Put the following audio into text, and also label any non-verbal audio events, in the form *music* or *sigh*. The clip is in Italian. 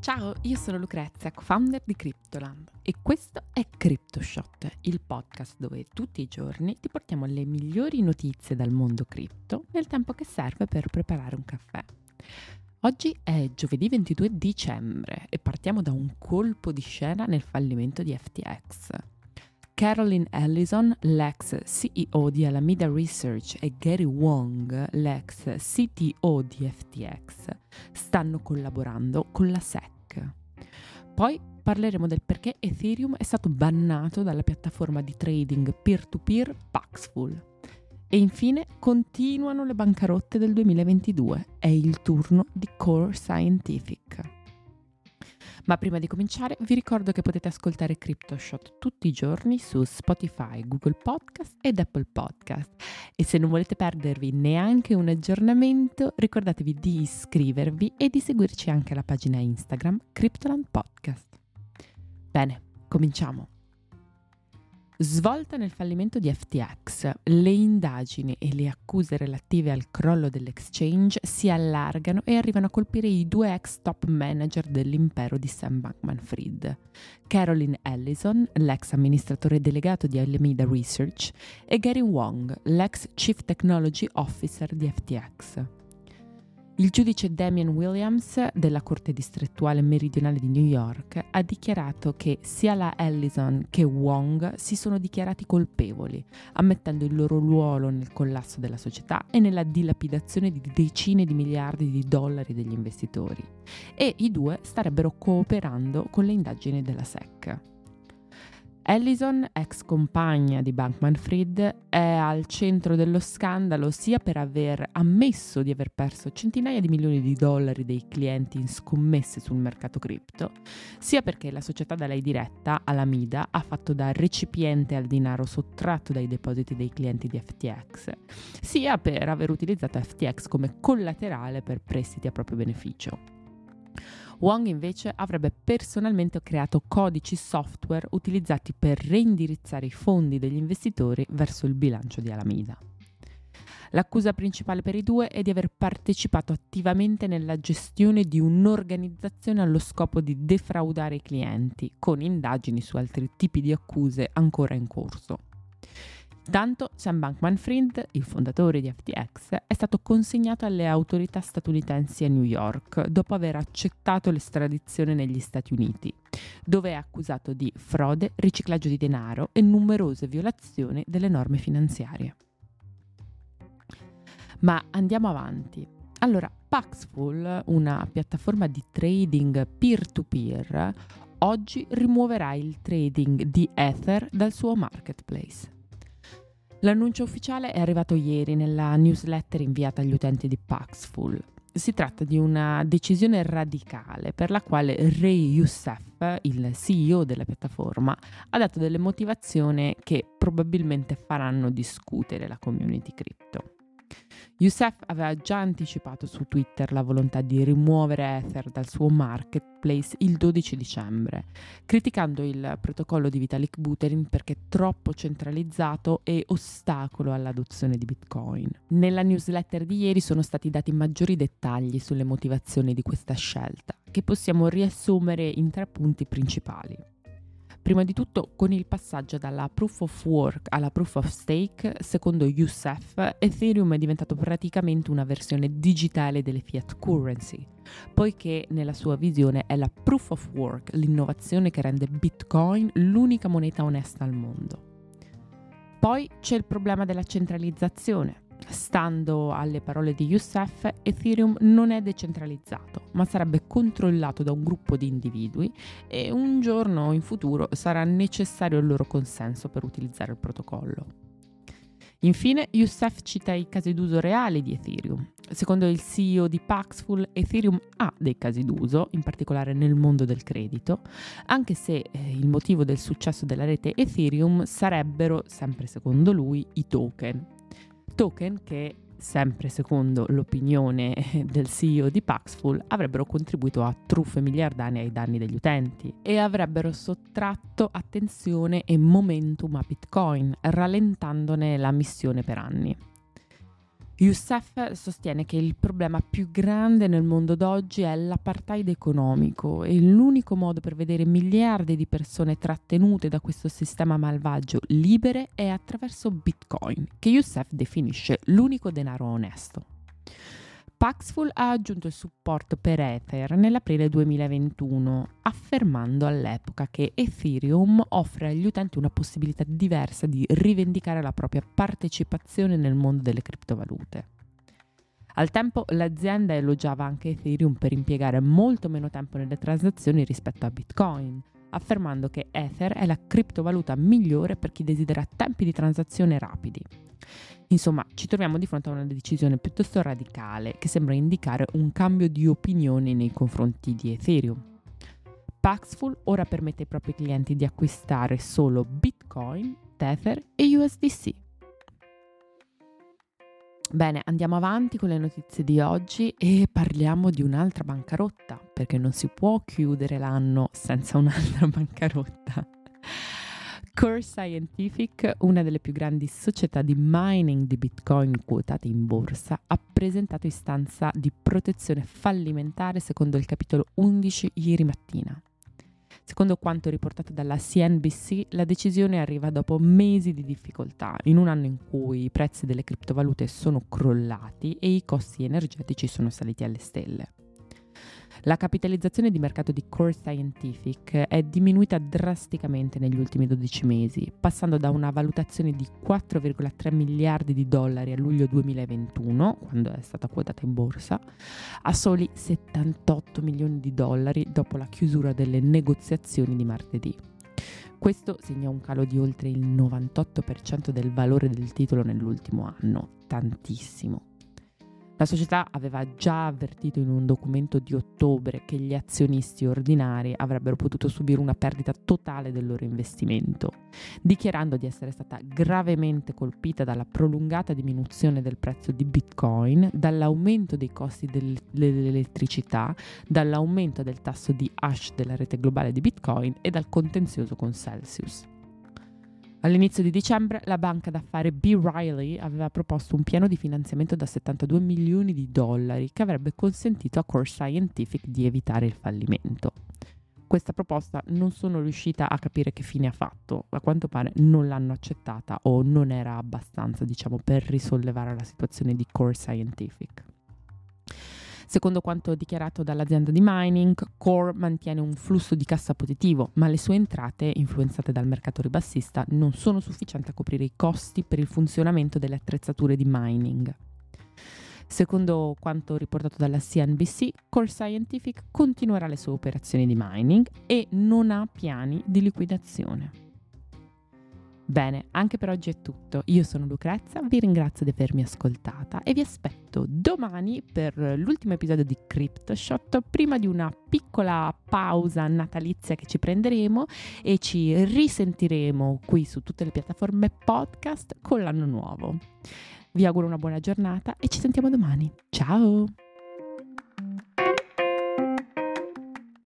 Ciao, io sono Lucrezia, co-founder di Cryptoland e questo è CryptoShot, il podcast dove tutti i giorni ti portiamo le migliori notizie dal mondo cripto nel tempo che serve per preparare un caffè. Oggi è giovedì 22 dicembre e partiamo da un colpo di scena nel fallimento di FTX. Caroline Ellison, l'ex CEO di Alameda Research, e Gary Wong, l'ex CTO di FTX, stanno collaborando con la SEC. Poi parleremo del perché Ethereum è stato bannato dalla piattaforma di trading peer-to-peer Paxful. E infine continuano le bancarotte del 2022. È il turno di Core Scientific. Ma prima di cominciare vi ricordo che potete ascoltare CryptoShot tutti i giorni su Spotify, Google Podcast ed Apple Podcast. E se non volete perdervi neanche un aggiornamento, ricordatevi di iscrivervi e di seguirci anche alla pagina Instagram Cryptoland Podcast. Bene, cominciamo. Svolta nel fallimento di FTX, le indagini e le accuse relative al crollo dell'exchange si allargano e arrivano a colpire i due ex top manager dell'impero di Sam Bankman-Fried, Caroline Ellison, l'ex amministratore delegato di Alameda Research, e Gary Wong, l'ex Chief Technology Officer di FTX. Il giudice Damien Williams della Corte distrettuale meridionale di New York ha dichiarato che sia la Ellison che Wong si sono dichiarati colpevoli, ammettendo il loro ruolo nel collasso della società e nella dilapidazione di decine di miliardi di dollari degli investitori. E i due starebbero cooperando con le indagini della SEC. Ellison, ex compagna di Bankman Fried, è al centro dello scandalo sia per aver ammesso di aver perso centinaia di milioni di dollari dei clienti in scommesse sul mercato cripto, sia perché la società da lei diretta, Alameda, ha fatto da recipiente al denaro sottratto dai depositi dei clienti di FTX, sia per aver utilizzato FTX come collaterale per prestiti a proprio beneficio. Wong invece avrebbe personalmente creato codici software utilizzati per reindirizzare i fondi degli investitori verso il bilancio di Alameda. L'accusa principale per i due è di aver partecipato attivamente nella gestione di un'organizzazione allo scopo di defraudare i clienti, con indagini su altri tipi di accuse ancora in corso. Intanto Sam Bankman-Fried, il fondatore di FTX, è stato consegnato alle autorità statunitensi a New York dopo aver accettato l'estradizione negli Stati Uniti, dove è accusato di frode, riciclaggio di denaro e numerose violazioni delle norme finanziarie. Ma andiamo avanti. Allora, Paxful, una piattaforma di trading peer-to-peer, oggi rimuoverà il trading di Ether dal suo marketplace. L'annuncio ufficiale è arrivato ieri nella newsletter inviata agli utenti di Paxful. Si tratta di una decisione radicale per la quale Ray Youssef, il CEO della piattaforma, ha dato delle motivazioni che probabilmente faranno discutere la community crypto. Youssef aveva già anticipato su Twitter la volontà di rimuovere Ether dal suo marketplace il 12 dicembre, criticando il protocollo di Vitalik Buterin perché troppo centralizzato e ostacolo all'adozione di Bitcoin. Nella newsletter di ieri sono stati dati maggiori dettagli sulle motivazioni di questa scelta, che possiamo riassumere in tre punti principali. Prima di tutto, con il passaggio dalla proof of work alla proof of stake, secondo Youssef, Ethereum è diventato praticamente una versione digitale delle fiat currency, poiché nella sua visione è la proof of work, l'innovazione che rende Bitcoin l'unica moneta onesta al mondo. Poi c'è il problema della centralizzazione. Stando alle parole di Youssef, Ethereum non è decentralizzato, ma sarebbe controllato da un gruppo di individui e un giorno in futuro sarà necessario il loro consenso per utilizzare il protocollo. Infine, Youssef cita i casi d'uso reali di Ethereum. Secondo il CEO di Paxful, Ethereum ha dei casi d'uso, in particolare nel mondo del credito, anche se eh, il motivo del successo della rete Ethereum sarebbero, sempre secondo lui, i token, token che sempre secondo l'opinione *laughs* del CEO di Paxful, avrebbero contribuito a truffe miliardarie ai danni degli utenti e avrebbero sottratto attenzione e momentum a Bitcoin, rallentandone la missione per anni. Youssef sostiene che il problema più grande nel mondo d'oggi è l'apartheid economico e l'unico modo per vedere miliardi di persone trattenute da questo sistema malvagio libere è attraverso Bitcoin, che Youssef definisce l'unico denaro onesto. Paxful ha aggiunto il supporto per Ether nell'aprile 2021, affermando all'epoca che Ethereum offre agli utenti una possibilità diversa di rivendicare la propria partecipazione nel mondo delle criptovalute. Al tempo l'azienda elogiava anche Ethereum per impiegare molto meno tempo nelle transazioni rispetto a Bitcoin, affermando che Ether è la criptovaluta migliore per chi desidera tempi di transazione rapidi. Insomma, ci troviamo di fronte a una decisione piuttosto radicale che sembra indicare un cambio di opinione nei confronti di Ethereum. Paxful ora permette ai propri clienti di acquistare solo Bitcoin, Tether e USDC. Bene, andiamo avanti con le notizie di oggi e parliamo di un'altra bancarotta, perché non si può chiudere l'anno senza un'altra *laughs* bancarotta. Core Scientific, una delle più grandi società di mining di Bitcoin quotate in borsa, ha presentato istanza di protezione fallimentare secondo il capitolo 11 ieri mattina. Secondo quanto riportato dalla CNBC, la decisione arriva dopo mesi di difficoltà, in un anno in cui i prezzi delle criptovalute sono crollati e i costi energetici sono saliti alle stelle. La capitalizzazione di mercato di Core Scientific è diminuita drasticamente negli ultimi 12 mesi, passando da una valutazione di 4,3 miliardi di dollari a luglio 2021, quando è stata quotata in borsa, a soli 78 milioni di dollari dopo la chiusura delle negoziazioni di martedì. Questo segna un calo di oltre il 98% del valore del titolo nell'ultimo anno, tantissimo. La società aveva già avvertito in un documento di ottobre che gli azionisti ordinari avrebbero potuto subire una perdita totale del loro investimento, dichiarando di essere stata gravemente colpita dalla prolungata diminuzione del prezzo di Bitcoin, dall'aumento dei costi dell'elettricità, dall'aumento del tasso di hash della rete globale di Bitcoin e dal contenzioso con Celsius. All'inizio di dicembre la banca d'affari B. Riley aveva proposto un piano di finanziamento da 72 milioni di dollari che avrebbe consentito a Core Scientific di evitare il fallimento. Questa proposta non sono riuscita a capire che fine ha fatto, a quanto pare non l'hanno accettata o non era abbastanza, diciamo, per risollevare la situazione di Core Scientific. Secondo quanto dichiarato dall'azienda di mining, Core mantiene un flusso di cassa positivo, ma le sue entrate, influenzate dal mercato ribassista, non sono sufficienti a coprire i costi per il funzionamento delle attrezzature di mining. Secondo quanto riportato dalla CNBC, Core Scientific continuerà le sue operazioni di mining e non ha piani di liquidazione. Bene, anche per oggi è tutto. Io sono Lucrezia, vi ringrazio di avermi ascoltata e vi aspetto domani per l'ultimo episodio di CryptoShot, prima di una piccola pausa natalizia che ci prenderemo e ci risentiremo qui su tutte le piattaforme podcast con l'anno nuovo. Vi auguro una buona giornata e ci sentiamo domani. Ciao!